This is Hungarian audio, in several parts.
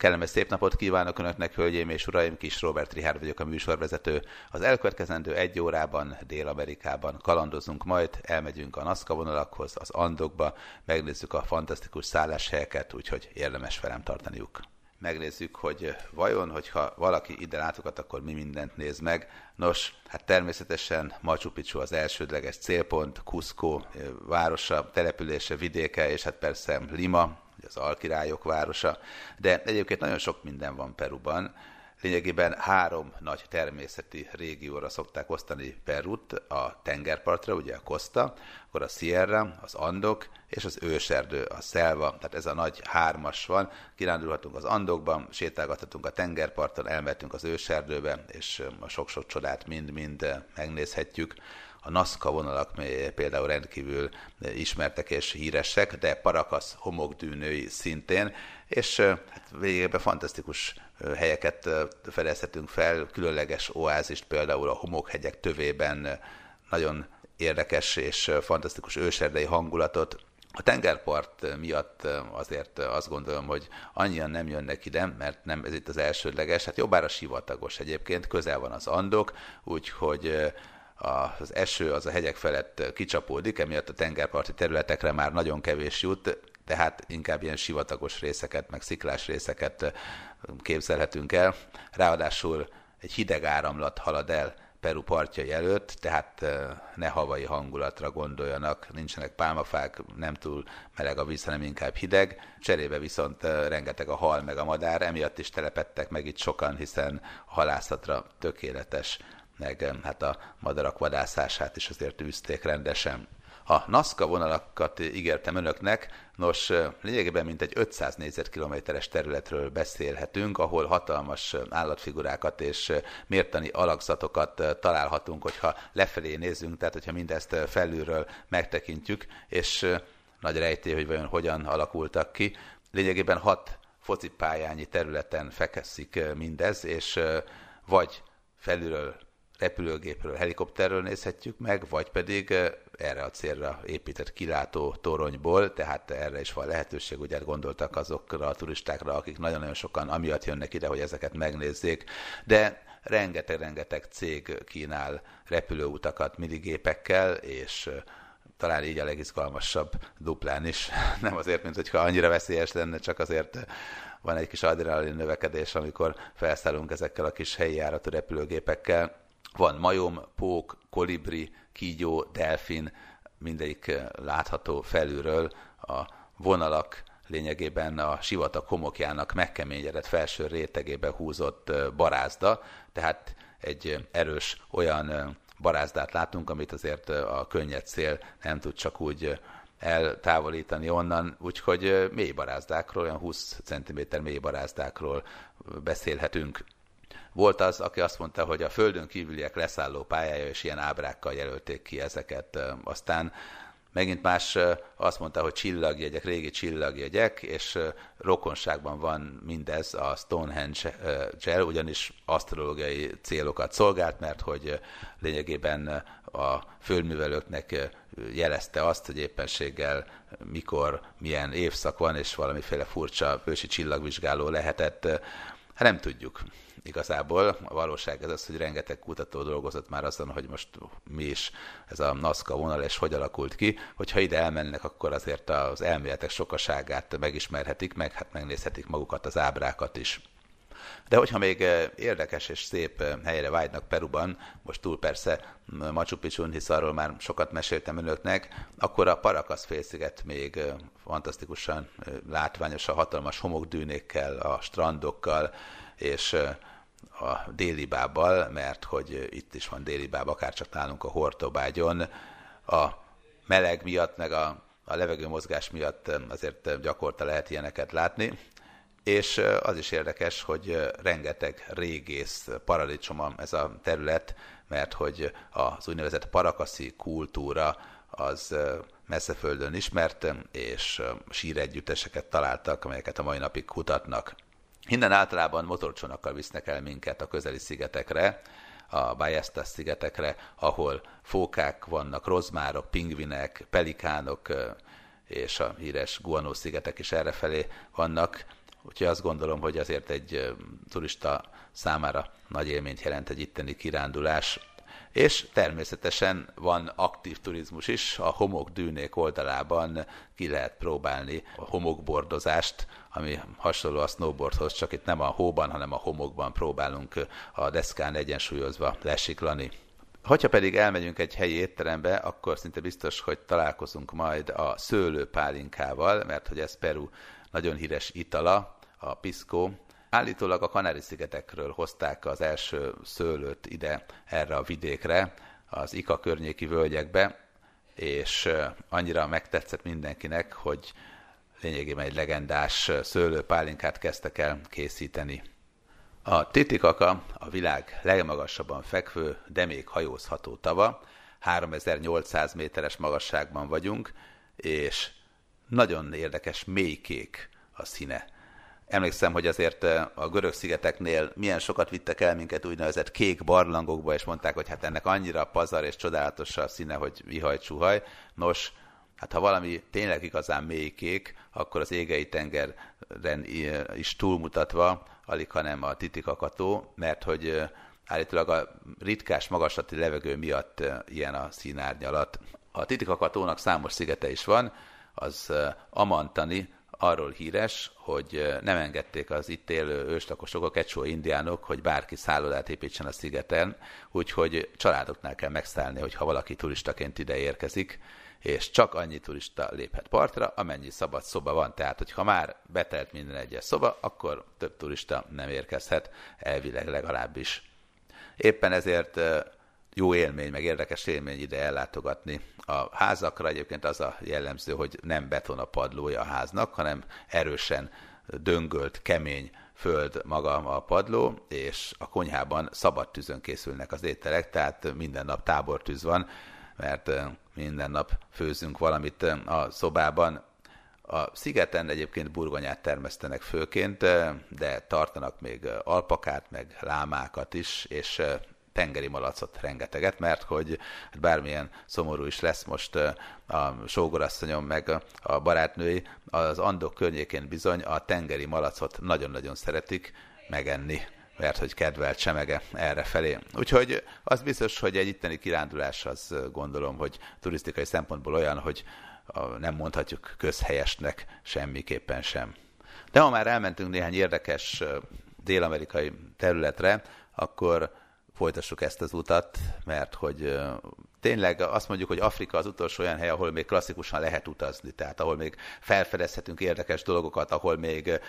Kellemes szép napot kívánok Önöknek, hölgyeim és uraim, kis Robert Richard vagyok a műsorvezető. Az elkövetkezendő egy órában Dél-Amerikában kalandozunk majd, elmegyünk a Nazca vonalakhoz, az Andokba, megnézzük a fantasztikus szálláshelyeket, úgyhogy érdemes velem tartaniuk megnézzük, hogy vajon, hogyha valaki ide látogat, akkor mi mindent néz meg. Nos, hát természetesen Machu Picchu az elsődleges célpont, Cusco városa, települése, vidéke, és hát persze Lima, az alkirályok városa, de egyébként nagyon sok minden van Peruban. Lényegében három nagy természeti régióra szokták osztani Perut, a tengerpartra, ugye a Costa, akkor a Sierra, az Andok, és az őserdő, a Szelva, tehát ez a nagy hármas van. Kirándulhatunk az Andokban, sétálgathatunk a tengerparton, elmehetünk az őserdőbe, és a sok-sok csodát mind-mind megnézhetjük a Nazca vonalak például rendkívül ismertek és híresek, de Parakasz homokdűnői szintén, és hát végében fantasztikus helyeket fedezhetünk fel, különleges oázist például a homokhegyek tövében, nagyon érdekes és fantasztikus őserdei hangulatot. A tengerpart miatt azért azt gondolom, hogy annyian nem jönnek ide, mert nem ez itt az elsődleges, hát jobbára sivatagos egyébként, közel van az Andok, úgyhogy az eső az a hegyek felett kicsapódik, emiatt a tengerparti területekre már nagyon kevés jut, tehát inkább ilyen sivatagos részeket, meg sziklás részeket képzelhetünk el. Ráadásul egy hideg áramlat halad el Peru partjai előtt, tehát ne havai hangulatra gondoljanak, nincsenek pálmafák, nem túl meleg a víz, hanem inkább hideg. Cserébe viszont rengeteg a hal meg a madár, emiatt is telepettek meg itt sokan, hiszen a halászatra tökéletes meg hát a madarak vadászását is azért űzték rendesen. A NASCA vonalakat ígértem önöknek, nos, lényegében mintegy 500 négyzetkilométeres területről beszélhetünk, ahol hatalmas állatfigurákat és mértani alakzatokat találhatunk, hogyha lefelé nézünk, tehát hogyha mindezt felülről megtekintjük, és nagy rejtély, hogy vajon hogyan alakultak ki. Lényegében hat focipályányi területen fekeszik mindez, és vagy felülről repülőgépről, helikopterről nézhetjük meg, vagy pedig erre a célra épített kilátó toronyból, tehát erre is van lehetőség, ugye gondoltak azokra a turistákra, akik nagyon-nagyon sokan amiatt jönnek ide, hogy ezeket megnézzék, de rengeteg-rengeteg cég kínál repülőutakat minigépekkel, és talán így a legizgalmasabb duplán is. Nem azért, mint hogyha annyira veszélyes lenne, csak azért van egy kis adrenalin növekedés, amikor felszállunk ezekkel a kis helyi járatú repülőgépekkel, van majom, pók, kolibri, kígyó, delfin, mindegyik eh, látható felülről. A vonalak lényegében a sivatag homokjának megkeményedett felső rétegébe húzott eh, barázda, tehát egy erős olyan eh, barázdát látunk, amit azért a könnyed szél nem tud csak úgy eltávolítani onnan, úgyhogy mély barázdákról, olyan 20 cm mély barázdákról beszélhetünk. Volt az, aki azt mondta, hogy a földön kívüliek leszálló pályája, és ilyen ábrákkal jelölték ki ezeket. Aztán Megint más azt mondta, hogy csillagjegyek, régi csillagjegyek, és rokonságban van mindez a Stonehenge-gel, ugyanis asztrológiai célokat szolgált, mert hogy lényegében a földművelőknek jelezte azt, hogy éppenséggel mikor, milyen évszak van, és valamiféle furcsa ősi csillagvizsgáló lehetett. Hát nem tudjuk igazából. A valóság ez az, hogy rengeteg kutató dolgozott már azon, hogy most mi is ez a NASCA vonal, és hogy alakult ki. Hogyha ide elmennek, akkor azért az elméletek sokaságát megismerhetik, meg hát megnézhetik magukat az ábrákat is. De hogyha még érdekes és szép helyre vágynak Peruban, most túl persze Machu Picchu, hisz arról már sokat meséltem önöknek, akkor a Paracas félsziget még fantasztikusan látványos a hatalmas homokdűnékkel, a strandokkal, és a déli bábbal, mert hogy itt is van déli báb, akár csak nálunk a Hortobágyon. A meleg miatt, meg a, a levegőmozgás miatt azért gyakorta lehet ilyeneket látni. És az is érdekes, hogy rengeteg régész paradicsoma ez a terület, mert hogy az úgynevezett parakaszi kultúra az messze földön ismert, és síregyütteseket találtak, amelyeket a mai napig kutatnak. Innen általában motorcsónakkal visznek el minket a közeli szigetekre, a Ballestas szigetekre, ahol fókák vannak, rozmárok, pingvinek, pelikánok, és a híres Guano szigetek is errefelé vannak. úgyhogy azt gondolom, hogy azért egy turista számára nagy élményt jelent egy itteni kirándulás. És természetesen van aktív turizmus is, a homokdűnék oldalában ki lehet próbálni a homokbordozást, ami hasonló a snowboardhoz, csak itt nem a hóban, hanem a homokban próbálunk a deszkán egyensúlyozva lesiklani. Hogyha pedig elmegyünk egy helyi étterembe, akkor szinte biztos, hogy találkozunk majd a szőlőpálinkával, mert hogy ez Peru nagyon híres itala, a pisco. Állítólag a Kanári-szigetekről hozták az első szőlőt ide, erre a vidékre, az Ika környéki völgyekbe, és annyira megtetszett mindenkinek, hogy lényegében egy legendás szőlőpálinkát kezdtek el készíteni. A Titikaka a világ legmagasabban fekvő, de még hajózható tava. 3800 méteres magasságban vagyunk, és nagyon érdekes mélykék a színe. Emlékszem, hogy azért a görög szigeteknél milyen sokat vittek el minket úgynevezett kék barlangokba, és mondták, hogy hát ennek annyira pazar és csodálatos a színe, hogy vihaj csuhaj. Nos, hát ha valami tényleg igazán mélykék, akkor az égei tengeren is túlmutatva alig, hanem a titikakató, mert hogy állítólag a ritkás magaslati levegő miatt ilyen a színárnyalat. A titikakatónak számos szigete is van, az Amantani arról híres, hogy nem engedték az itt élő őslakosok, a kecsó indiánok, hogy bárki szállodát építsen a szigeten, úgyhogy családoknál kell megszállni, hogyha valaki turistaként ide érkezik, és csak annyi turista léphet partra, amennyi szabad szoba van. Tehát, hogyha már betelt minden egyes szoba, akkor több turista nem érkezhet, elvileg legalábbis. Éppen ezért jó élmény, meg érdekes élmény ide ellátogatni. A házakra egyébként az a jellemző, hogy nem beton a padlója a háznak, hanem erősen döngölt, kemény föld maga a padló, és a konyhában szabad tűzön készülnek az ételek, tehát minden nap tábortűz van, mert minden nap főzünk valamit a szobában. A szigeten egyébként burgonyát termesztenek főként, de tartanak még alpakát, meg lámákat is, és tengeri malacot rengeteget, mert hogy hát bármilyen szomorú is lesz most a sógorasszonyom meg a barátnői, az Andok környékén bizony a tengeri malacot nagyon-nagyon szeretik megenni mert hogy kedvelt semege erre felé. Úgyhogy az biztos, hogy egy itteni kirándulás az gondolom, hogy turisztikai szempontból olyan, hogy nem mondhatjuk közhelyesnek semmiképpen sem. De ha már elmentünk néhány érdekes dél-amerikai területre, akkor folytassuk ezt az utat, mert hogy tényleg azt mondjuk, hogy Afrika az utolsó olyan hely, ahol még klasszikusan lehet utazni, tehát ahol még felfedezhetünk érdekes dolgokat, ahol még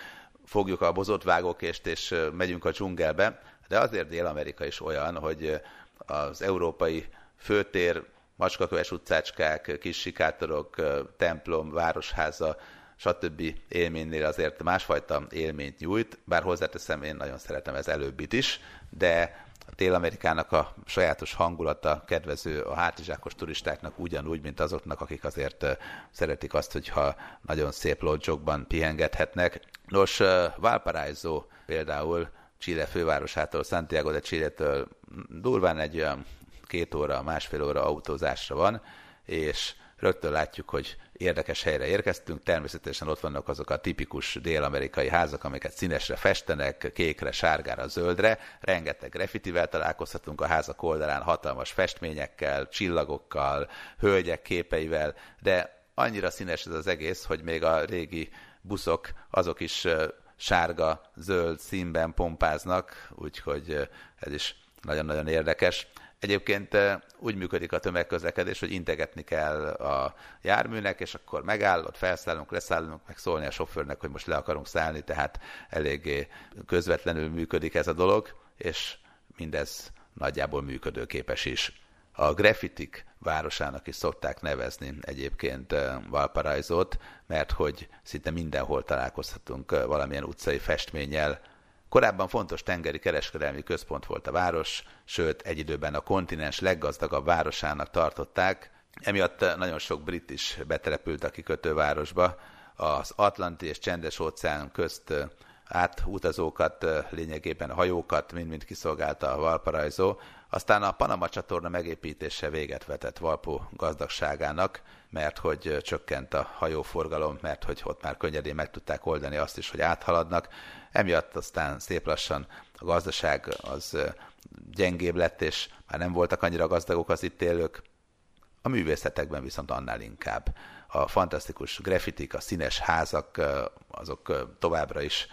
fogjuk a bozótvágókést és megyünk a dzsungelbe, de azért Dél-Amerika is olyan, hogy az európai főtér, macskaköves utcácskák, kis sikátorok, templom, városháza, stb. élménynél azért másfajta élményt nyújt, bár hozzáteszem, én nagyon szeretem ez előbbit is, de Dél-Amerikának a sajátos hangulata kedvező a hátizsákos turistáknak ugyanúgy, mint azoknak, akik azért szeretik azt, hogyha nagyon szép lodzsokban pihengethetnek. Nos, Valparaiso például Chile fővárosától, Santiago de Chile-től durván egy olyan két óra, másfél óra autózásra van, és rögtön látjuk, hogy érdekes helyre érkeztünk. Természetesen ott vannak azok a tipikus dél-amerikai házak, amiket színesre festenek, kékre, sárgára, zöldre. Rengeteg graffitivel találkozhatunk a házak oldalán, hatalmas festményekkel, csillagokkal, hölgyek képeivel, de annyira színes ez az egész, hogy még a régi buszok, azok is sárga, zöld színben pompáznak, úgyhogy ez is nagyon-nagyon érdekes. Egyébként úgy működik a tömegközlekedés, hogy integetni kell a járműnek, és akkor megállod, felszállunk, leszállunk, meg szólni a sofőrnek, hogy most le akarunk szállni, tehát eléggé közvetlenül működik ez a dolog, és mindez nagyjából működőképes is. A graffitik városának is szokták nevezni egyébként Valparaisót, mert hogy szinte mindenhol találkozhatunk valamilyen utcai festménnyel, Korábban fontos tengeri kereskedelmi központ volt a város, sőt egy időben a kontinens leggazdagabb városának tartották, emiatt nagyon sok brit is betelepült a kikötővárosba. Az Atlanti és Csendes óceán közt átutazókat, lényegében hajókat mind-mind kiszolgálta a Valparaiso. Aztán a Panama csatorna megépítése véget vetett Valpó gazdagságának, mert hogy csökkent a hajóforgalom, mert hogy ott már könnyedén meg tudták oldani azt is, hogy áthaladnak. Emiatt aztán szép lassan a gazdaság az gyengébb lett, és már nem voltak annyira gazdagok az itt élők. A művészetekben viszont annál inkább. A fantasztikus grafitik, a színes házak, azok továbbra is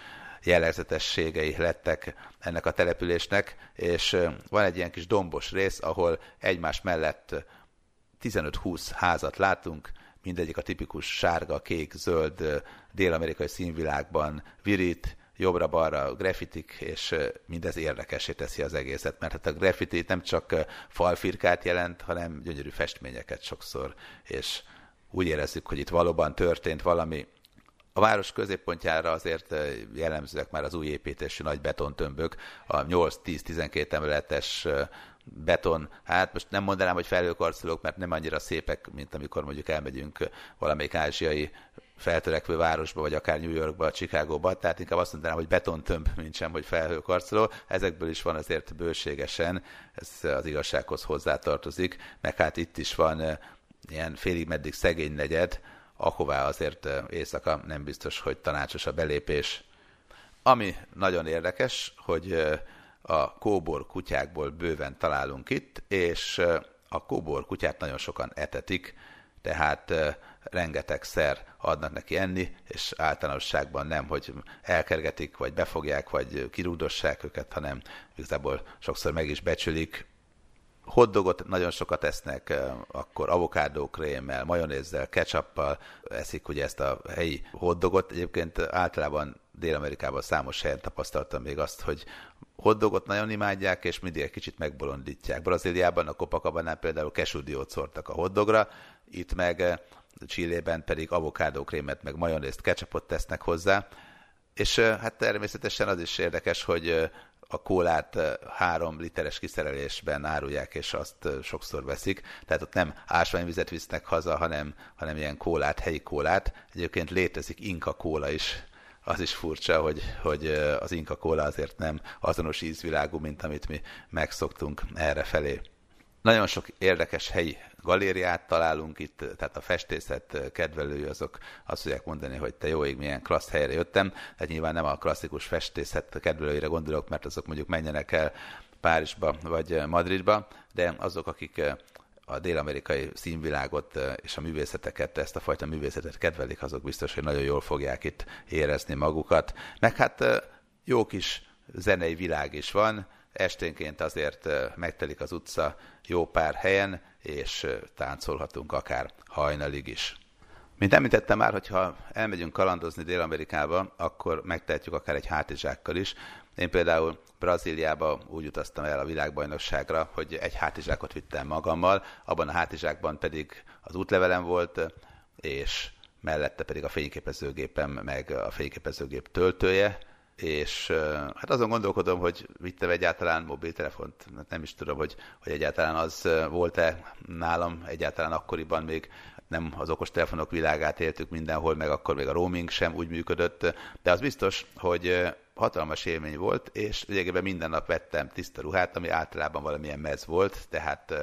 jellegzetességei lettek ennek a településnek, és van egy ilyen kis dombos rész, ahol egymás mellett 15-20 házat látunk, mindegyik a tipikus sárga, kék, zöld dél-amerikai színvilágban virít, jobbra-balra graffitik, és mindez érdekesé teszi az egészet, mert hát a graffiti nem csak falfirkát jelent, hanem gyönyörű festményeket sokszor, és úgy érezzük, hogy itt valóban történt valami. A város középpontjára azért jellemzőek már az új építésű nagy betontömbök, a 8-10-12 emeletes beton, hát most nem mondanám, hogy felhőkarcolók, mert nem annyira szépek, mint amikor mondjuk elmegyünk valamelyik ázsiai feltörekvő városba, vagy akár New Yorkba, Chicagóba, tehát inkább azt mondanám, hogy betontömb, mint sem, hogy felhőkarcoló. Ezekből is van azért bőségesen, ez az igazsághoz hozzátartozik, meg hát itt is van ilyen félig meddig szegény negyed, ahová azért éjszaka nem biztos, hogy tanácsos a belépés. Ami nagyon érdekes, hogy a kóbor kutyákból bőven találunk itt, és a kóbor kutyát nagyon sokan etetik, tehát rengetegszer adnak neki enni, és általánosságban nem, hogy elkergetik, vagy befogják, vagy kirúdossák őket, hanem igazából sokszor meg is becsülik. Hoddogot nagyon sokat esznek, akkor avokádókrémmel, majonézzel, ketchuppal eszik ugye ezt a helyi hoddogot. Egyébként általában Dél-Amerikában számos helyen tapasztaltam még azt, hogy hoddogot nagyon imádják, és mindig egy kicsit megbolondítják. Brazíliában, a Copacabana például kesudiót szórtak a hoddogra, itt meg Csillében pedig avokádókrémet, meg majonézt, ketchupot tesznek hozzá, és hát természetesen az is érdekes, hogy a kólát három literes kiszerelésben árulják, és azt sokszor veszik. Tehát ott nem ásványvizet visznek haza, hanem, hanem ilyen kólát, helyi kólát. Egyébként létezik inka kóla is. Az is furcsa, hogy, hogy az inka kóla azért nem azonos ízvilágú, mint amit mi megszoktunk erre felé. Nagyon sok érdekes helyi galériát találunk itt, tehát a festészet kedvelői azok azt tudják mondani, hogy te jó ég, milyen klassz helyre jöttem. Hát nyilván nem a klasszikus festészet kedvelőire gondolok, mert azok mondjuk menjenek el Párizsba vagy Madridba, de azok, akik a dél-amerikai színvilágot és a művészeteket, ezt a fajta művészetet kedvelik, azok biztos, hogy nagyon jól fogják itt érezni magukat. Meg hát jó kis zenei világ is van, esténként azért megtelik az utca jó pár helyen, és táncolhatunk akár hajnalig is. Mint említettem már, hogyha elmegyünk kalandozni Dél-Amerikába, akkor megtehetjük akár egy hátizsákkal is. Én például Brazíliába úgy utaztam el a világbajnokságra, hogy egy hátizsákot vittem magammal, abban a hátizsákban pedig az útlevelem volt, és mellette pedig a fényképezőgépem, meg a fényképezőgép töltője, és hát azon gondolkodom, hogy vittem egyáltalán mobiltelefont, hát nem is tudom, hogy, hogy egyáltalán az volt-e nálam, egyáltalán akkoriban még nem az okostelefonok világát éltük mindenhol, meg akkor még a roaming sem úgy működött, de az biztos, hogy hatalmas élmény volt, és lényegében minden nap vettem tiszta ruhát, ami általában valamilyen mez volt, tehát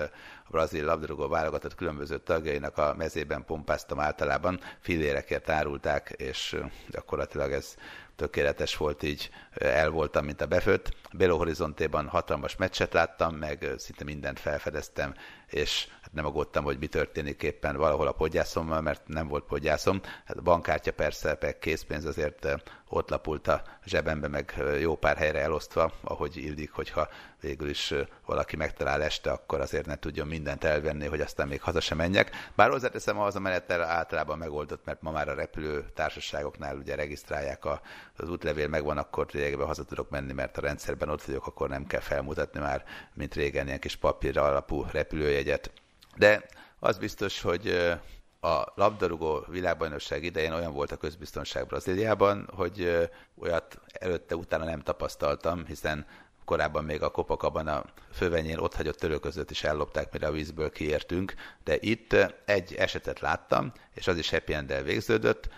a brazil labdarúgó válogatott különböző tagjainak a mezében pompáztam általában, filérekért árulták, és gyakorlatilag ez tökéletes volt, így el voltam, mint a befőtt. Belo Horizontéban hatalmas meccset láttam, meg szinte mindent felfedeztem, és hát nem aggódtam, hogy mi történik éppen valahol a podgyászommal, mert nem volt podgyászom. Hát a bankkártya persze, meg készpénz azért ott lapult a zsebembe, meg jó pár helyre elosztva, ahogy illik, hogyha végül is valaki megtalál este, akkor azért ne tudjon mindent elvenni, hogy aztán még haza sem menjek. Bár hozzáteszem, a menettel általában megoldott, mert ma már a repülő társaságoknál ugye regisztrálják a, az útlevél megvan, akkor lényegében haza tudok menni, mert a rendszerben ott vagyok, akkor nem kell felmutatni már, mint régen ilyen kis papírra alapú repülőjegyet. De az biztos, hogy a labdarúgó világbajnokság idején olyan volt a közbiztonság Brazíliában, hogy olyat előtte-utána nem tapasztaltam, hiszen korábban még a Kopakabana a fővenyén ott hagyott törőközött is ellopták, mire a vízből kiértünk, de itt egy esetet láttam, és az is happy end végződött.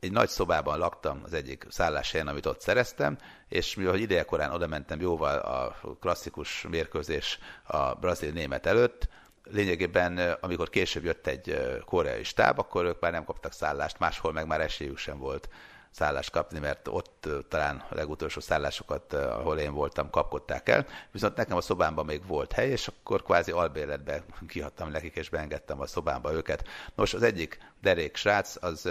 Egy nagy szobában laktam az egyik szálláshelyen, amit ott szereztem, és mivel idejekorán oda mentem jóval a klasszikus mérkőzés a brazil-német előtt, lényegében, amikor később jött egy koreai stáb, akkor ők már nem kaptak szállást, máshol meg már esélyük sem volt szállást kapni, mert ott talán a legutolsó szállásokat, ahol én voltam, kapkodták el. Viszont nekem a szobámban még volt hely, és akkor kvázi albérletbe kihattam nekik, és beengedtem a szobámba őket. Nos, az egyik derék srác, az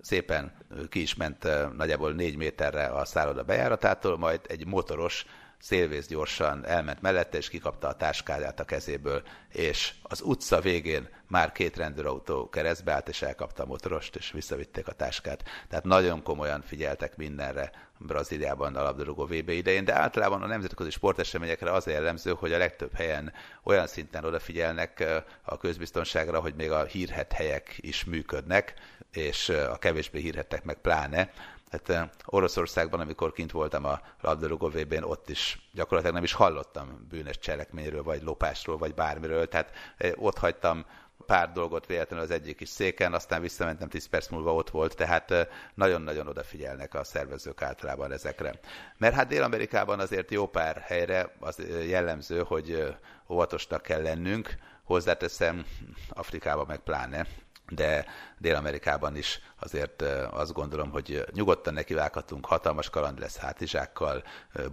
szépen ki is ment nagyjából négy méterre a szálloda bejáratától, majd egy motoros szélvész gyorsan elment mellette, és kikapta a táskáját a kezéből, és az utca végén már két rendőrautó keresztbe állt, és elkapta a motorost, és visszavitték a táskát. Tehát nagyon komolyan figyeltek mindenre Brazíliában a labdarúgó VB idején, de általában a nemzetközi sporteseményekre az a jellemző, hogy a legtöbb helyen olyan szinten odafigyelnek a közbiztonságra, hogy még a hírhet helyek is működnek, és a kevésbé hírhettek meg pláne. Hát Oroszországban, amikor kint voltam a labdarúgó vb ott is gyakorlatilag nem is hallottam bűnös cselekményről, vagy lopásról, vagy bármiről. Tehát ott hagytam pár dolgot véletlenül az egyik is széken, aztán visszamentem 10 perc múlva ott volt, tehát nagyon-nagyon odafigyelnek a szervezők általában ezekre. Mert hát Dél-Amerikában azért jó pár helyre az jellemző, hogy óvatosnak kell lennünk, hozzáteszem Afrikában meg pláne, de Dél-Amerikában is azért azt gondolom, hogy nyugodtan nekivághatunk, hatalmas kaland lesz hátizsákkal,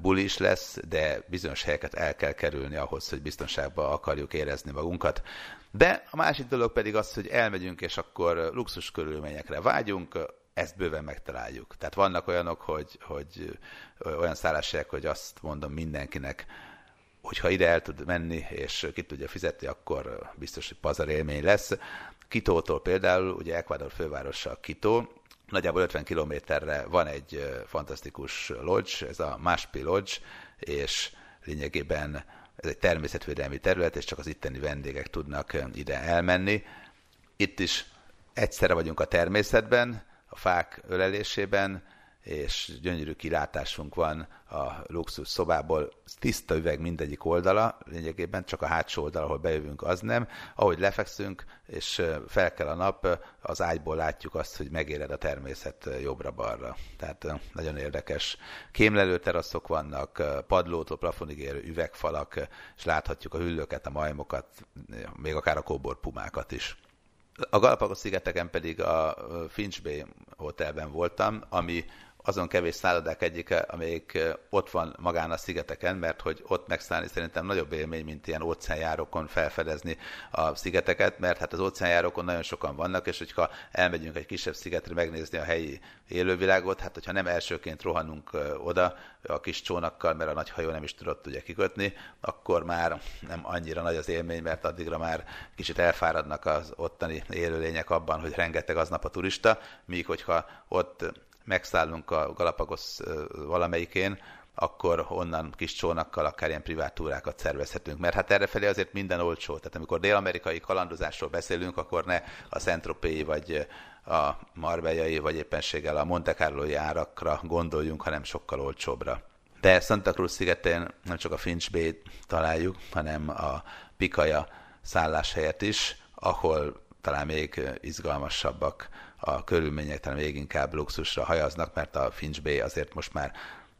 buli is lesz, de bizonyos helyeket el kell kerülni ahhoz, hogy biztonságban akarjuk érezni magunkat. De a másik dolog pedig az, hogy elmegyünk, és akkor luxus körülményekre vágyunk, ezt bőven megtaláljuk. Tehát vannak olyanok, hogy, hogy olyan szálláshelyek, hogy azt mondom mindenkinek, hogyha ide el tud menni, és ki tudja fizetni, akkor biztos, hogy pazar élmény lesz. Kitótól például, ugye Ecuador fővárosa Kitó, nagyjából 50 kilométerre van egy fantasztikus lodge, ez a Maspi Lodge, és lényegében ez egy természetvédelmi terület, és csak az itteni vendégek tudnak ide elmenni. Itt is egyszerre vagyunk a természetben, a fák ölelésében, és gyönyörű kilátásunk van a luxus szobából, tiszta üveg mindegyik oldala, lényegében csak a hátsó oldal, ahol bejövünk, az nem. Ahogy lefekszünk, és fel kell a nap, az ágyból látjuk azt, hogy megéred a természet jobbra-balra. Tehát nagyon érdekes. Kémlelő teraszok vannak, padlótól plafonig érő üvegfalak, és láthatjuk a hüllőket, a majmokat, még akár a kóborpumákat is. A Galapagos szigeteken pedig a Finch Bay hotelben voltam, ami azon kevés szállodák egyike, amelyik ott van magán a szigeteken, mert hogy ott megszállni szerintem nagyobb élmény, mint ilyen óceánjárókon felfedezni a szigeteket, mert hát az óceánjárókon nagyon sokan vannak, és hogyha elmegyünk egy kisebb szigetre megnézni a helyi élővilágot, hát hogyha nem elsőként rohanunk oda a kis csónakkal, mert a nagy hajó nem is tudott ugye kikötni, akkor már nem annyira nagy az élmény, mert addigra már kicsit elfáradnak az ottani élőlények abban, hogy rengeteg aznap a turista, míg hogyha ott megszállunk a Galapagos valamelyikén, akkor onnan kis csónakkal akár ilyen privát túrákat szervezhetünk. Mert hát errefelé azért minden olcsó. Tehát amikor dél-amerikai kalandozásról beszélünk, akkor ne a Szentropéi vagy a Marbellai, vagy éppenséggel a Monte Carloi árakra gondoljunk, hanem sokkal olcsóbbra. De Santa Cruz szigetén nem csak a Finch Bay találjuk, hanem a Pikaja szálláshelyet is, ahol talán még izgalmasabbak a körülmények, talán még inkább luxusra hajaznak, mert a Finch Bay azért most már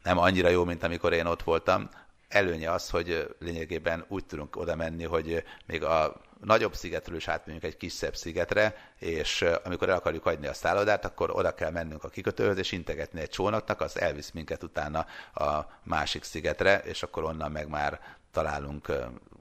nem annyira jó, mint amikor én ott voltam. Előnye az, hogy lényegében úgy tudunk oda menni, hogy még a nagyobb szigetről is átmegyünk egy kisebb szigetre, és amikor el akarjuk hagyni a szállodát, akkor oda kell mennünk a kikötőhöz, és integetni egy csónaknak, az elvisz minket utána a másik szigetre, és akkor onnan meg már találunk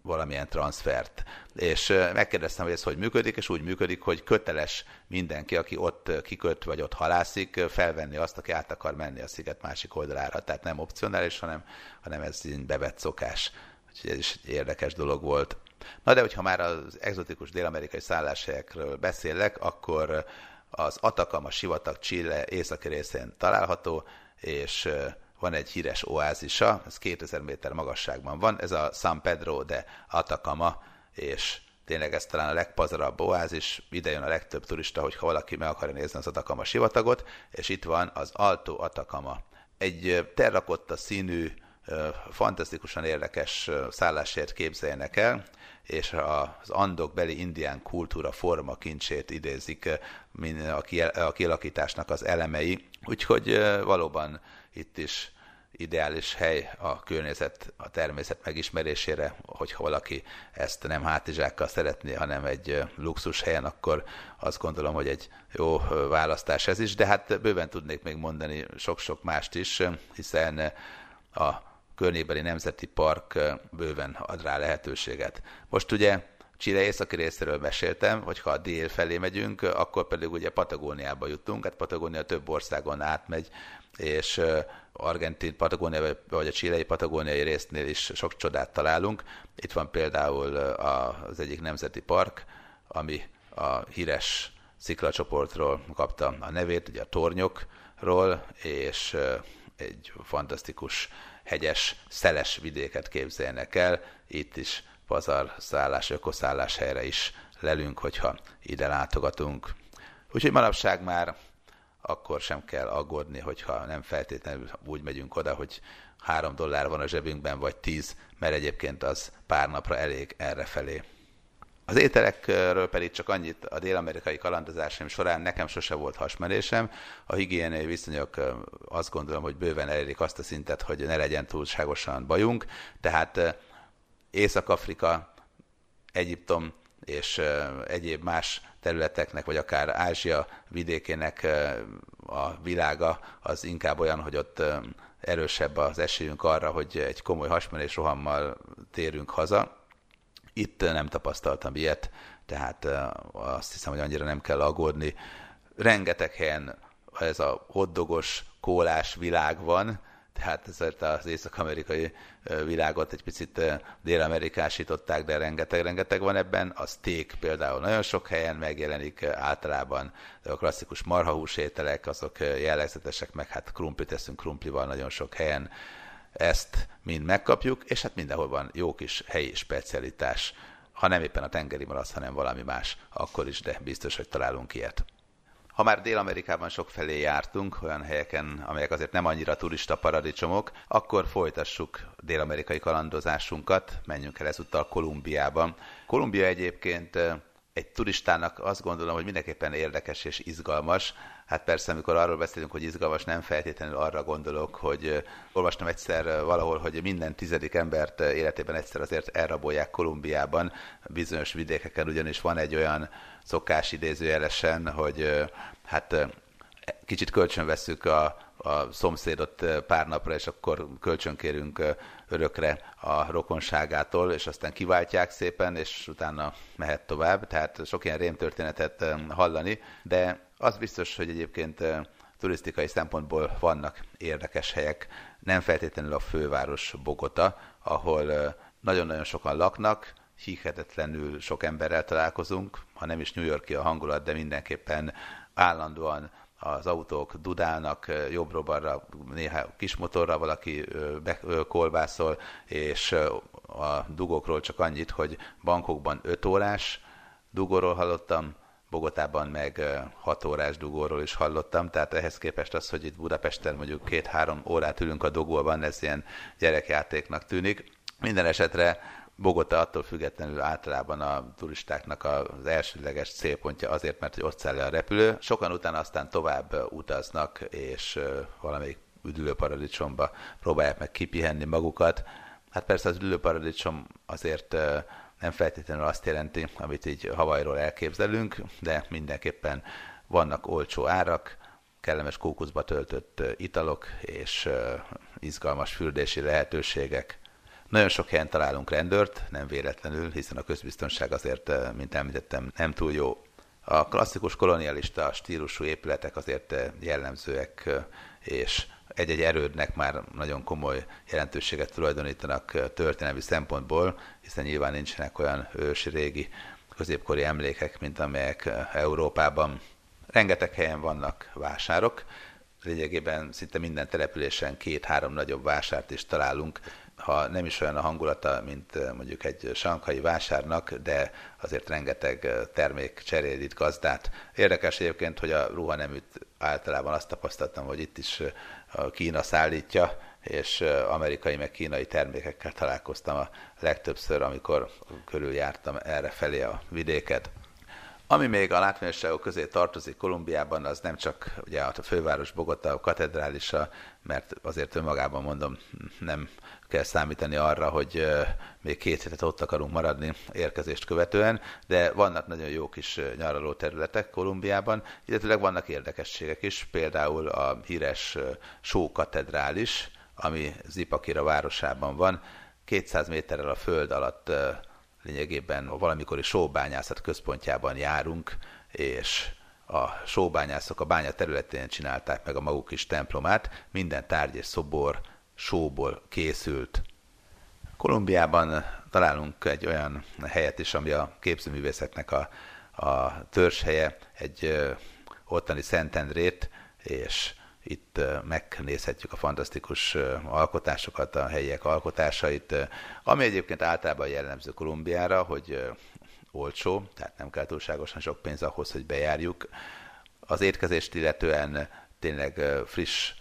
valamilyen transfert. És megkérdeztem, hogy ez hogy működik, és úgy működik, hogy köteles mindenki, aki ott kiköt vagy ott halászik, felvenni azt, aki át akar menni a sziget másik oldalára. Tehát nem opcionális, hanem, hanem ez bevett szokás. Úgyhogy ez is egy érdekes dolog volt. Na de hogyha már az exotikus dél-amerikai szálláshelyekről beszélek, akkor az Atacama sivatag Chile északi részén található, és van egy híres oázisa, ez 2000 méter magasságban van, ez a San Pedro de Atacama, és tényleg ez talán a legpazarabb oázis, ide jön a legtöbb turista, hogyha valaki meg akarja nézni az Atacama sivatagot, és itt van az Alto Atacama. Egy terrakotta színű fantasztikusan érdekes szállásért képzeljenek el, és az andok beli indián kultúra forma kincsét idézik a kialakításnak az elemei, úgyhogy valóban itt is ideális hely a környezet, a természet megismerésére, hogyha valaki ezt nem hátizsákkal szeretné, hanem egy luxus helyen, akkor azt gondolom, hogy egy jó választás ez is, de hát bőven tudnék még mondani sok-sok mást is, hiszen a környékbeli nemzeti park bőven ad rá lehetőséget. Most ugye Chile északi részéről meséltem, hogy ha a dél felé megyünk, akkor pedig ugye Patagóniába jutunk, hát Patagónia több országon átmegy, és argentin Patagónia vagy a csilei patagóniai résznél is sok csodát találunk. Itt van például az egyik nemzeti park, ami a híres sziklacsoportról kapta a nevét, ugye a tornyokról, és egy fantasztikus hegyes, szeles vidéket képzelnek el. Itt is pazar szállás, ökoszállás helyre is lelünk, hogyha ide látogatunk. Úgyhogy manapság már akkor sem kell aggódni, hogyha nem feltétlenül úgy megyünk oda, hogy három dollár van a zsebünkben, vagy tíz, mert egyébként az pár napra elég errefelé. Az ételekről pedig csak annyit a dél-amerikai kalandozásaim során nekem sose volt hasmerésem. A higiéniai viszonyok azt gondolom, hogy bőven elérik azt a szintet, hogy ne legyen túlságosan bajunk. Tehát Észak-Afrika, Egyiptom és egyéb más területeknek, vagy akár Ázsia vidékének a világa az inkább olyan, hogy ott erősebb az esélyünk arra, hogy egy komoly hasmenés rohammal térünk haza. Itt nem tapasztaltam ilyet, tehát azt hiszem, hogy annyira nem kell aggódni. Rengeteg helyen ez a hoddogos, kólás világ van, tehát ezért az észak-amerikai világot egy picit dél-amerikásították, de rengeteg-rengeteg van ebben. A steak például nagyon sok helyen megjelenik általában, de a klasszikus marhahús ételek, azok jellegzetesek, meg hát krumplit teszünk krumplival nagyon sok helyen. Ezt mind megkapjuk, és hát mindenhol van jó kis helyi specialitás. Ha nem éppen a tengeri malac, hanem valami más, akkor is, de biztos, hogy találunk ilyet. Ha már Dél-Amerikában sok felé jártunk, olyan helyeken, amelyek azért nem annyira turista paradicsomok, akkor folytassuk dél-amerikai kalandozásunkat, menjünk el ezúttal Kolumbiában. Kolumbia egyébként egy turistának azt gondolom, hogy mindenképpen érdekes és izgalmas. Hát persze, amikor arról beszélünk, hogy izgalmas, nem feltétlenül arra gondolok, hogy olvastam egyszer valahol, hogy minden tizedik embert életében egyszer azért elrabolják Kolumbiában, bizonyos vidékeken ugyanis van egy olyan szokás idézőjelesen, hogy hát kicsit kölcsön veszük a, a szomszédot pár napra, és akkor kölcsönkérünk örökre a rokonságától, és aztán kiváltják szépen, és utána mehet tovább. Tehát sok ilyen rémtörténetet hallani, de az biztos, hogy egyébként turisztikai szempontból vannak érdekes helyek. Nem feltétlenül a főváros Bogota, ahol nagyon-nagyon sokan laknak, hihetetlenül sok emberrel találkozunk, ha nem is New Yorki a hangulat, de mindenképpen állandóan az autók dudálnak jobbra-balra, néha kis motorra valaki kolbászol, és a dugókról csak annyit, hogy bankokban 5 órás dugóról hallottam, Bogotában meg 6 órás dugóról is hallottam, tehát ehhez képest az, hogy itt Budapesten mondjuk két-három órát ülünk a dugóban, ez ilyen gyerekjátéknak tűnik. Minden esetre Bogota attól függetlenül általában a turistáknak az elsődleges célpontja azért, mert hogy ott száll le a repülő. Sokan utána aztán tovább utaznak, és valamelyik üdülőparadicsomba próbálják meg kipihenni magukat. Hát persze az üdülőparadicsom azért nem feltétlenül azt jelenti, amit így Havajról elképzelünk, de mindenképpen vannak olcsó árak, kellemes kókuszba töltött italok és izgalmas fürdési lehetőségek. Nagyon sok helyen találunk rendőrt, nem véletlenül, hiszen a közbiztonság azért, eh, mint említettem, nem túl jó. A klasszikus kolonialista stílusú épületek azért eh, jellemzőek, eh, és egy-egy erődnek már nagyon komoly jelentőséget tulajdonítanak történelmi szempontból, hiszen nyilván nincsenek olyan ősi régi középkori emlékek, mint amelyek Európában. Rengeteg helyen vannak vásárok, lényegében szinte minden településen két-három nagyobb vásárt is találunk, ha nem is olyan a hangulata, mint eh, mondjuk egy sankai vásárnak, de azért rengeteg eh, termék cserél itt gazdát. Érdekes egyébként, hogy a ruhaneműt általában azt tapasztaltam, hogy itt is eh, Kína szállítja, és amerikai meg kínai termékekkel találkoztam a legtöbbször, amikor körüljártam erre felé a vidéket. Ami még a látványosságok közé tartozik Kolumbiában, az nem csak ugye a főváros Bogota a katedrálisa, mert azért önmagában mondom, nem kell számítani arra, hogy még két hétet ott akarunk maradni érkezést követően, de vannak nagyon jó kis nyaraló területek Kolumbiában, illetőleg vannak érdekességek is, például a híres Só katedrális, ami Zipakira városában van, 200 méterrel a föld alatt lényegében a valamikori sóbányászat központjában járunk, és a sóbányászok a bánya területén csinálták meg a maguk kis templomát, minden tárgy és szobor sóból készült. Kolumbiában találunk egy olyan helyet is, ami a képzőművészetnek a, a törzshelye, egy ottani Szentendrét, és itt megnézhetjük a fantasztikus alkotásokat, a helyiek alkotásait, ami egyébként általában jellemző Kolumbiára, hogy olcsó, tehát nem kell túlságosan sok pénz ahhoz, hogy bejárjuk. Az étkezést illetően tényleg friss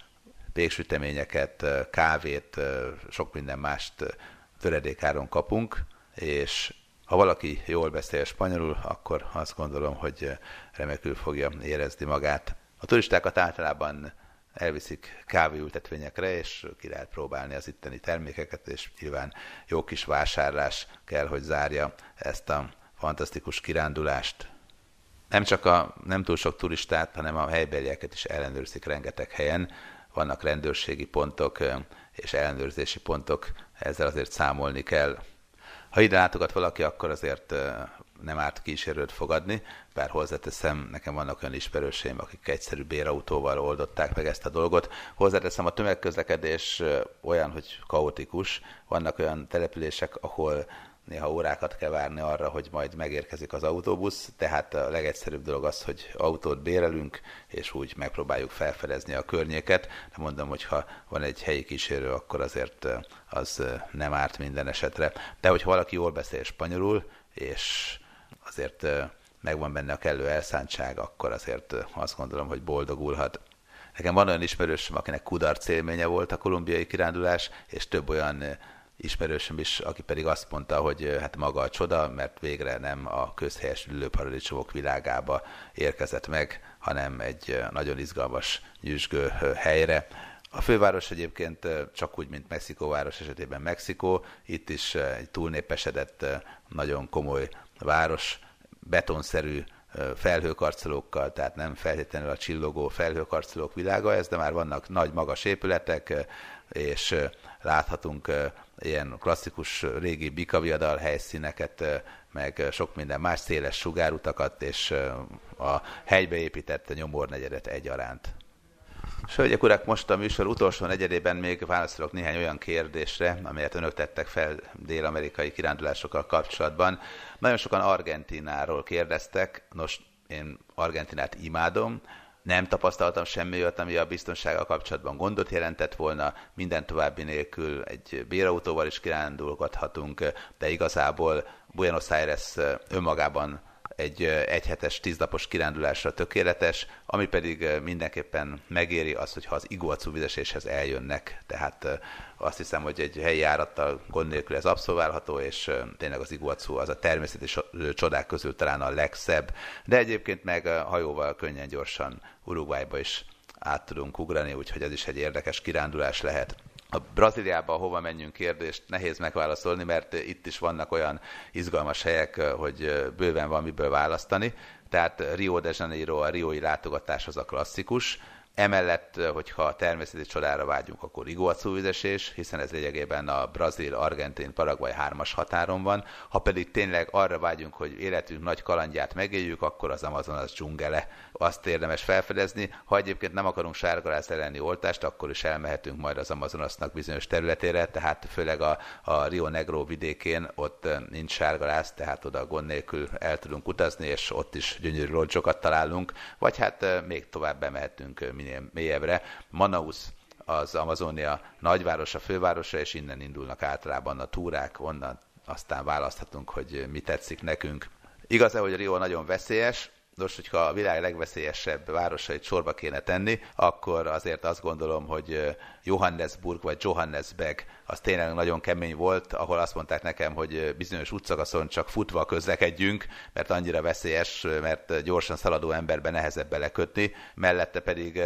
péksüteményeket, kávét, sok minden mást töredékáron kapunk, és ha valaki jól beszél spanyolul, akkor azt gondolom, hogy remekül fogja érezni magát. A turistákat általában elviszik kávéültetvényekre, és ki lehet próbálni az itteni termékeket, és nyilván jó kis vásárlás kell, hogy zárja ezt a fantasztikus kirándulást. Nem csak a nem túl sok turistát, hanem a helybelieket is ellenőrzik rengeteg helyen. Vannak rendőrségi pontok és ellenőrzési pontok, ezzel azért számolni kell. Ha ide látogat valaki, akkor azért nem árt kísérőt fogadni, bár hozzáteszem, nekem vannak olyan ismerőseim, akik egyszerű bérautóval oldották meg ezt a dolgot. Hozzáteszem, a tömegközlekedés olyan, hogy kaotikus. Vannak olyan települések, ahol néha órákat kell várni arra, hogy majd megérkezik az autóbusz, tehát a legegyszerűbb dolog az, hogy autót bérelünk, és úgy megpróbáljuk felfedezni a környéket. De mondom, hogy ha van egy helyi kísérő, akkor azért az nem árt minden esetre. De hogyha valaki jól beszél spanyolul, és azért megvan benne a kellő elszántság, akkor azért azt gondolom, hogy boldogulhat. Nekem van olyan ismerősöm, akinek kudarc élménye volt a kolumbiai kirándulás, és több olyan ismerősöm is, aki pedig azt mondta, hogy hát maga a csoda, mert végre nem a közhelyes ülőparadicsomok világába érkezett meg, hanem egy nagyon izgalmas, nyüzsgő helyre. A főváros egyébként csak úgy, mint Mexikó város esetében Mexikó, itt is egy túlnépesedett, nagyon komoly város, betonszerű felhőkarcolókkal, tehát nem feltétlenül a csillogó felhőkarcolók világa ez, de már vannak nagy magas épületek, és láthatunk ilyen klasszikus régi bikaviadal helyszíneket, meg sok minden más széles sugárutakat, és a helybe épített nyomornegyedet egyaránt. És hölgyek, urak, most a műsor utolsó negyedében még válaszolok néhány olyan kérdésre, amelyet önök tettek fel dél-amerikai kirándulásokkal kapcsolatban. Nagyon sokan Argentináról kérdeztek, nos, én Argentinát imádom, nem tapasztaltam semmi olyat, ami a biztonsággal kapcsolatban gondot jelentett volna, minden további nélkül egy bérautóval is kirándulgathatunk, de igazából Buenos Aires önmagában egy egyhetes, tízlapos kirándulásra tökéletes, ami pedig mindenképpen megéri az, hogyha az Iguacu vizeséshez eljönnek, tehát azt hiszem, hogy egy helyi járattal gond nélkül ez abszolválható, és tényleg az Iguacu az a természeti csodák közül talán a legszebb, de egyébként meg hajóval könnyen gyorsan Uruguayba is át tudunk ugrani, úgyhogy ez is egy érdekes kirándulás lehet. A Brazíliába hova menjünk kérdést nehéz megválaszolni, mert itt is vannak olyan izgalmas helyek, hogy bőven van miből választani. Tehát Rio de Janeiro, a riói látogatás az a klasszikus, Emellett, hogyha természeti csodára vágyunk, akkor Iguacu vizesés, hiszen ez lényegében a brazil, argentin, paraguay hármas határon van. Ha pedig tényleg arra vágyunk, hogy életünk nagy kalandját megéljük, akkor az Amazonas dzsungele. Azt érdemes felfedezni. Ha egyébként nem akarunk sárgalász elleni oltást, akkor is elmehetünk majd az Amazonasnak bizonyos területére, tehát főleg a, a Rio Negro vidékén ott nincs sárgalász, tehát oda gond nélkül el tudunk utazni, és ott is gyönyörű roncsokat találunk, vagy hát még tovább bemehetünk minél mélyebbre. Manaus az Amazonia nagyvárosa, fővárosa, és innen indulnak általában a túrák, onnan aztán választhatunk, hogy mi tetszik nekünk. Igaz-e, hogy Rio nagyon veszélyes? Nos, hogyha a világ legveszélyesebb városait sorba kéne tenni, akkor azért azt gondolom, hogy Johannesburg vagy Johannesburg az tényleg nagyon kemény volt, ahol azt mondták nekem, hogy bizonyos útszakaszon csak futva közlekedjünk, mert annyira veszélyes, mert gyorsan szaladó emberbe nehezebb belekötni, mellette pedig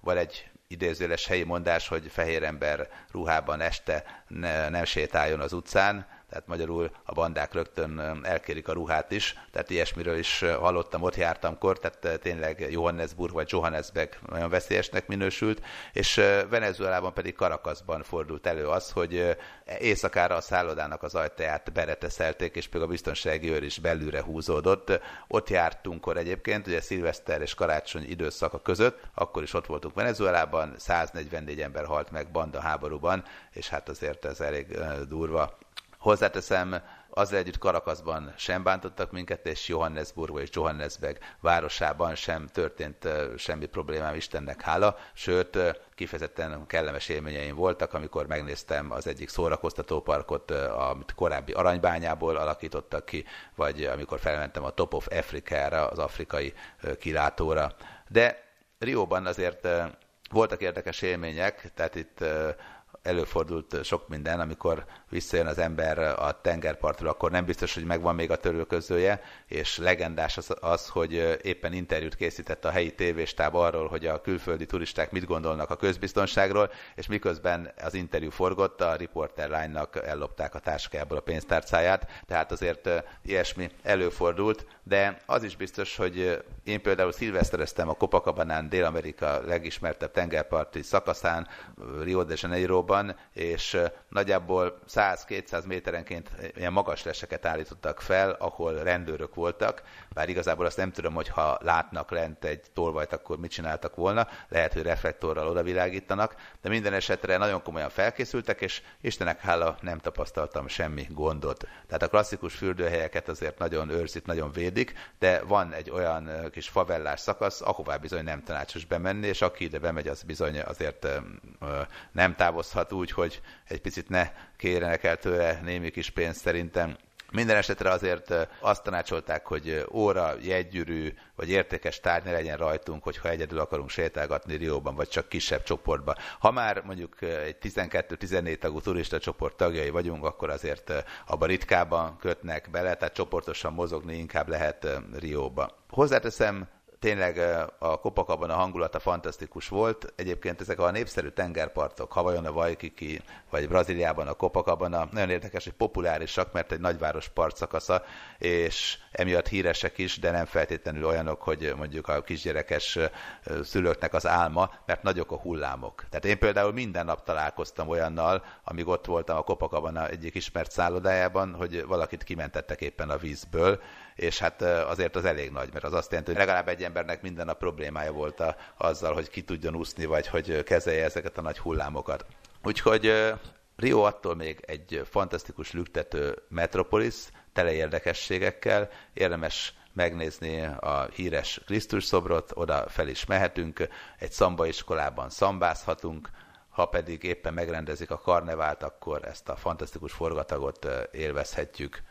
van egy idézőles helyi mondás, hogy fehér ember ruhában este ne, nem sétáljon az utcán, tehát magyarul a bandák rögtön elkérik a ruhát is, tehát ilyesmiről is hallottam, ott jártamkor, tehát tényleg Johannesburg vagy Johannesburg nagyon veszélyesnek minősült, és Venezuelában pedig Karakaszban fordult elő az, hogy éjszakára a szállodának az ajtaját bereteszelték, és például a biztonsági őr is belülre húzódott. Ott jártunk egyébként, ugye szilveszter és karácsony időszaka között, akkor is ott voltunk Venezuelában, 144 ember halt meg banda háborúban, és hát azért ez elég durva Hozzáteszem, azzal együtt Karakaszban sem bántottak minket, és Johannesburg és Johannesburg városában sem történt semmi problémám, Istennek hála, sőt, kifejezetten kellemes élményeim voltak, amikor megnéztem az egyik szórakoztatóparkot, amit korábbi aranybányából alakítottak ki, vagy amikor felmentem a Top of Africa-ra, az afrikai kilátóra. De Rióban azért voltak érdekes élmények, tehát itt előfordult sok minden, amikor visszajön az ember a tengerpartról, akkor nem biztos, hogy megvan még a törülközője, és legendás az, az hogy éppen interjút készített a helyi tévéstáb arról, hogy a külföldi turisták mit gondolnak a közbiztonságról, és miközben az interjú forgott, a riporter lánynak ellopták a táskájából a pénztárcáját, tehát azért ilyesmi előfordult, de az is biztos, hogy én például szilvesztereztem a Copacabana Dél-Amerika legismertebb tengerparti szakaszán, Rio de Janeiroban, és nagyjából 100-200 méterenként ilyen magas leseket állítottak fel, ahol rendőrök voltak, bár igazából azt nem tudom, hogy ha látnak lent egy tolvajt, akkor mit csináltak volna, lehet, hogy reflektorral odavilágítanak, de minden esetre nagyon komolyan felkészültek, és Istenek hála nem tapasztaltam semmi gondot. Tehát a klasszikus fürdőhelyeket azért nagyon őrzik, nagyon védik, de van egy olyan kis favellás szakasz, ahová bizony nem tanácsos bemenni, és aki ide bemegy, az bizony azért nem távozhat úgy, hogy egy picit ne kérjenek el tőle némi kis pénzt szerintem. Minden esetre azért azt tanácsolták, hogy óra, jegygyűrű vagy értékes tárgy ne legyen rajtunk, hogyha egyedül akarunk sétálgatni Rióban, vagy csak kisebb csoportba. Ha már mondjuk egy 12-14 tagú turista csoport tagjai vagyunk, akkor azért abban ritkában kötnek bele, tehát csoportosan mozogni inkább lehet Rióba. Hozzáteszem, tényleg a Kopakabban a hangulata fantasztikus volt. Egyébként ezek a népszerű tengerpartok, Havajon a Waikiki, vagy Brazíliában a Copacabana, nagyon érdekes, hogy populárisak, mert egy nagyváros partszakasza, és emiatt híresek is, de nem feltétlenül olyanok, hogy mondjuk a kisgyerekes szülőknek az álma, mert nagyok a hullámok. Tehát én például minden nap találkoztam olyannal, amíg ott voltam a Copacabana egyik ismert szállodájában, hogy valakit kimentettek éppen a vízből, és hát azért az elég nagy, mert az azt jelenti, hogy legalább egy embernek minden a problémája volt a, azzal, hogy ki tudjon úszni, vagy hogy kezelje ezeket a nagy hullámokat. Úgyhogy Rio attól még egy fantasztikus lüktető metropolis, tele érdekességekkel, érdemes megnézni a híres Krisztus szobrot, oda fel is mehetünk, egy szamba iskolában szambázhatunk, ha pedig éppen megrendezik a karnevált, akkor ezt a fantasztikus forgatagot élvezhetjük.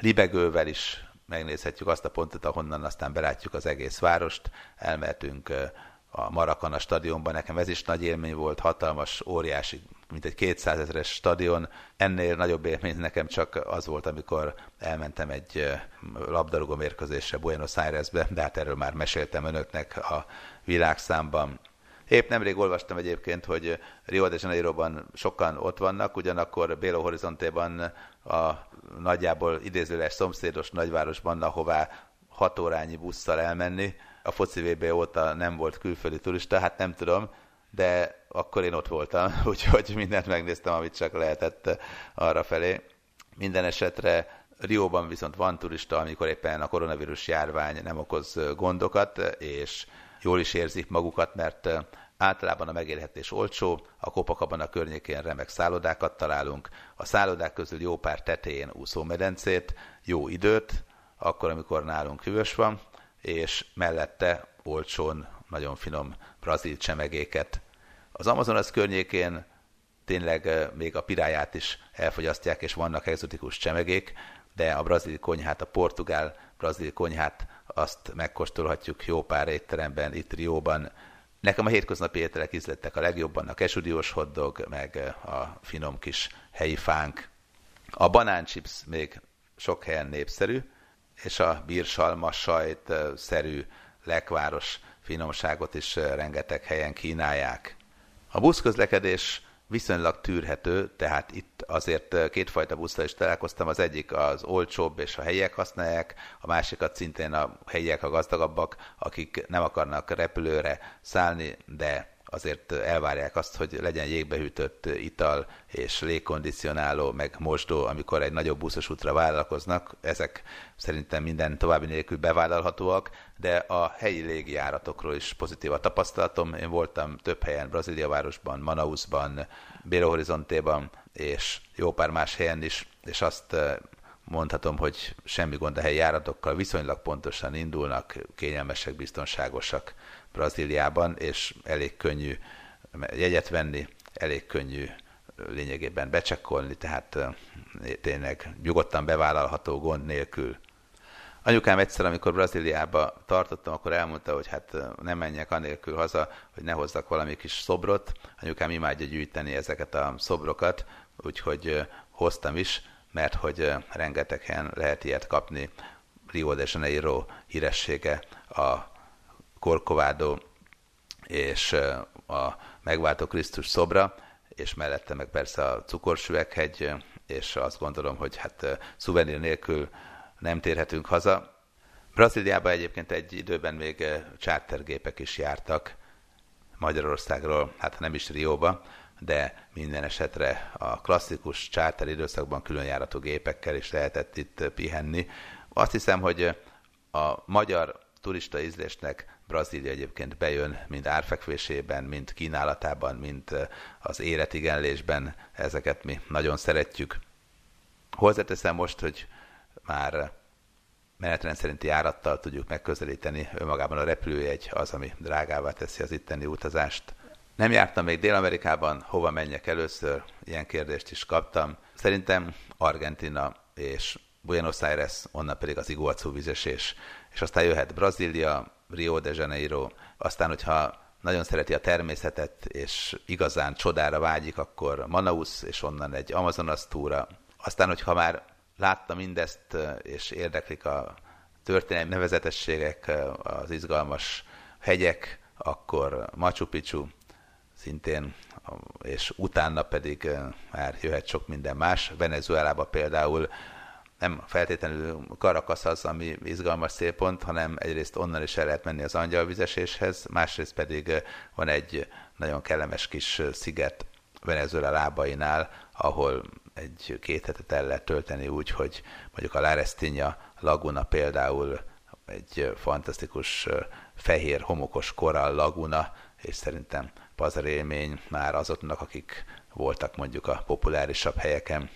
Libegővel is megnézhetjük azt a pontot, ahonnan aztán belátjuk az egész várost, elmehetünk a Marakana stadionban, nekem ez is nagy élmény volt, hatalmas, óriási, mint egy 200 ezeres stadion. Ennél nagyobb élmény nekem csak az volt, amikor elmentem egy labdarúgó mérkőzésre Buenos Airesbe, de hát erről már meséltem önöknek a világszámban. Épp nemrég olvastam egyébként, hogy Rio de Janeiroban sokan ott vannak, ugyanakkor Bélo Horizontéban a nagyjából idézőles szomszédos nagyvárosban, ahová hat órányi busszal elmenni. A foci VB óta nem volt külföldi turista, hát nem tudom, de akkor én ott voltam, úgyhogy mindent megnéztem, amit csak lehetett arra felé. Minden esetre Rióban viszont van turista, amikor éppen a koronavírus járvány nem okoz gondokat, és jól is érzik magukat, mert Általában a megélhetés olcsó, a Copacabana környékén remek szállodákat találunk, a szállodák közül jó pár tetején úszómedencét, jó időt, akkor, amikor nálunk hűvös van, és mellette olcsón, nagyon finom brazil csemegéket. Az Amazonas környékén tényleg még a piráját is elfogyasztják, és vannak egzotikus csemegék, de a brazil konyhát, a portugál brazil konyhát azt megkóstolhatjuk jó pár étteremben, itt Rióban. Nekem a hétköznapi ételek ízlettek a legjobban, a kesudiós hoddog, meg a finom kis helyi fánk. A banánchips még sok helyen népszerű, és a bírsalma sajt szerű lekváros finomságot is rengeteg helyen kínálják. A buszközlekedés viszonylag tűrhető, tehát itt azért kétfajta busztal is találkoztam, az egyik az olcsóbb és a helyiek használják, a másikat szintén a helyiek a gazdagabbak, akik nem akarnak repülőre szállni, de azért elvárják azt, hogy legyen jégbehűtött ital és légkondicionáló, meg mosdó, amikor egy nagyobb buszos útra vállalkoznak. Ezek szerintem minden további nélkül bevállalhatóak, de a helyi légijáratokról is pozitív a tapasztalatom. Én voltam több helyen, Brazília városban, Manausban, Belo Horizontéban, és jó pár más helyen is, és azt eh, mondhatom, hogy semmi gond a helyi járatokkal, viszonylag pontosan indulnak, kényelmesek, biztonságosak. Brazíliában, és elég könnyű jegyet venni, elég könnyű lényegében becsekkolni, tehát tényleg nyugodtan bevállalható gond nélkül. Anyukám egyszer, amikor Brazíliába tartottam, akkor elmondta, hogy hát nem menjek anélkül haza, hogy ne hozzak valami kis szobrot. Anyukám imádja gyűjteni ezeket a szobrokat, úgyhogy hoztam is, mert hogy rengeteg helyen lehet ilyet kapni. Rio de Janeiro híressége a Corcovado és a megváltó Krisztus szobra, és mellette meg persze a cukorsüveghegy, és azt gondolom, hogy hát szuvenír nélkül nem térhetünk haza. Brazíliába egyébként egy időben még chartergépek is jártak Magyarországról, hát nem is Rióba, de minden esetre a klasszikus charter időszakban különjáratú gépekkel is lehetett itt pihenni. Azt hiszem, hogy a magyar turista ízlésnek Brazília egyébként bejön, mind árfekvésében, mind kínálatában, mind az életigenlésben. Ezeket mi nagyon szeretjük. Hozzáteszem most, hogy már menetrend szerinti járattal tudjuk megközelíteni. Önmagában a repülőjegy az, ami drágává teszi az itteni utazást. Nem jártam még Dél-Amerikában, hova menjek először? Ilyen kérdést is kaptam. Szerintem Argentina és Buenos Aires, onnan pedig az Iguazu vizesés, és aztán jöhet Brazília, Rio de Janeiro, aztán, hogyha nagyon szereti a természetet, és igazán csodára vágyik, akkor Manaus, és onnan egy Amazonas túra. Aztán, hogyha már látta mindezt, és érdeklik a történelmi nevezetességek, az izgalmas hegyek, akkor Machu Picchu szintén, és utána pedig már jöhet sok minden más. Venezuelába például nem feltétlenül Karakasz az, ami izgalmas célpont, hanem egyrészt onnan is el lehet menni az angyalvizeséshez, másrészt pedig van egy nagyon kellemes kis sziget Venezuela lábainál, ahol egy két hetet el lehet tölteni úgy, hogy mondjuk a Larestinha laguna például egy fantasztikus fehér homokos korall laguna, és szerintem pazarélmény már azoknak, akik voltak mondjuk a populárisabb helyeken.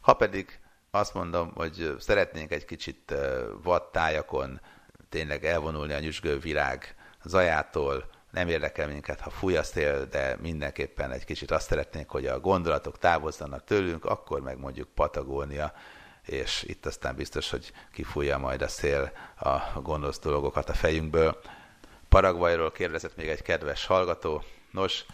Ha pedig azt mondom, hogy szeretnénk egy kicsit vadtájakon tényleg elvonulni a nyüzsgő világ zajától, nem érdekel minket, ha fúj a szél, de mindenképpen egy kicsit azt szeretnénk, hogy a gondolatok távozzanak tőlünk, akkor meg mondjuk Patagónia, és itt aztán biztos, hogy kifújja majd a szél a gonosz dolgokat a fejünkből. Paraguayról kérdezett még egy kedves hallgató. Nos,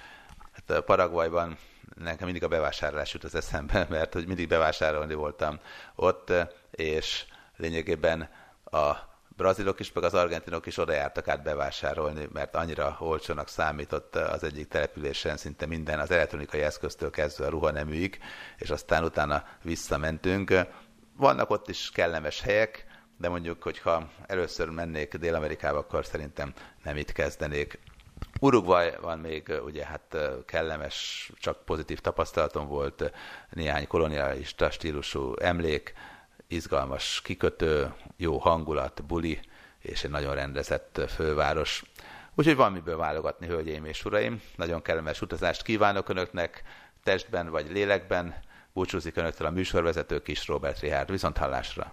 hát Paraguayban nekem mindig a bevásárlás jut az eszembe, mert hogy mindig bevásárolni voltam ott, és lényegében a brazilok is, meg az argentinok is oda jártak át bevásárolni, mert annyira olcsónak számított az egyik településen szinte minden, az elektronikai eszköztől kezdve a ruhaneműig, és aztán utána visszamentünk. Vannak ott is kellemes helyek, de mondjuk, hogyha először mennék Dél-Amerikába, akkor szerintem nem itt kezdenék. Uruguay van még, ugye hát kellemes, csak pozitív tapasztalatom volt, néhány kolonialista stílusú emlék, izgalmas kikötő, jó hangulat, buli, és egy nagyon rendezett főváros. Úgyhogy van miből válogatni, hölgyeim és uraim. Nagyon kellemes utazást kívánok Önöknek, testben vagy lélekben. Búcsúzik Önöktől a műsorvezető Kis Robert Richard. Viszont hallásra!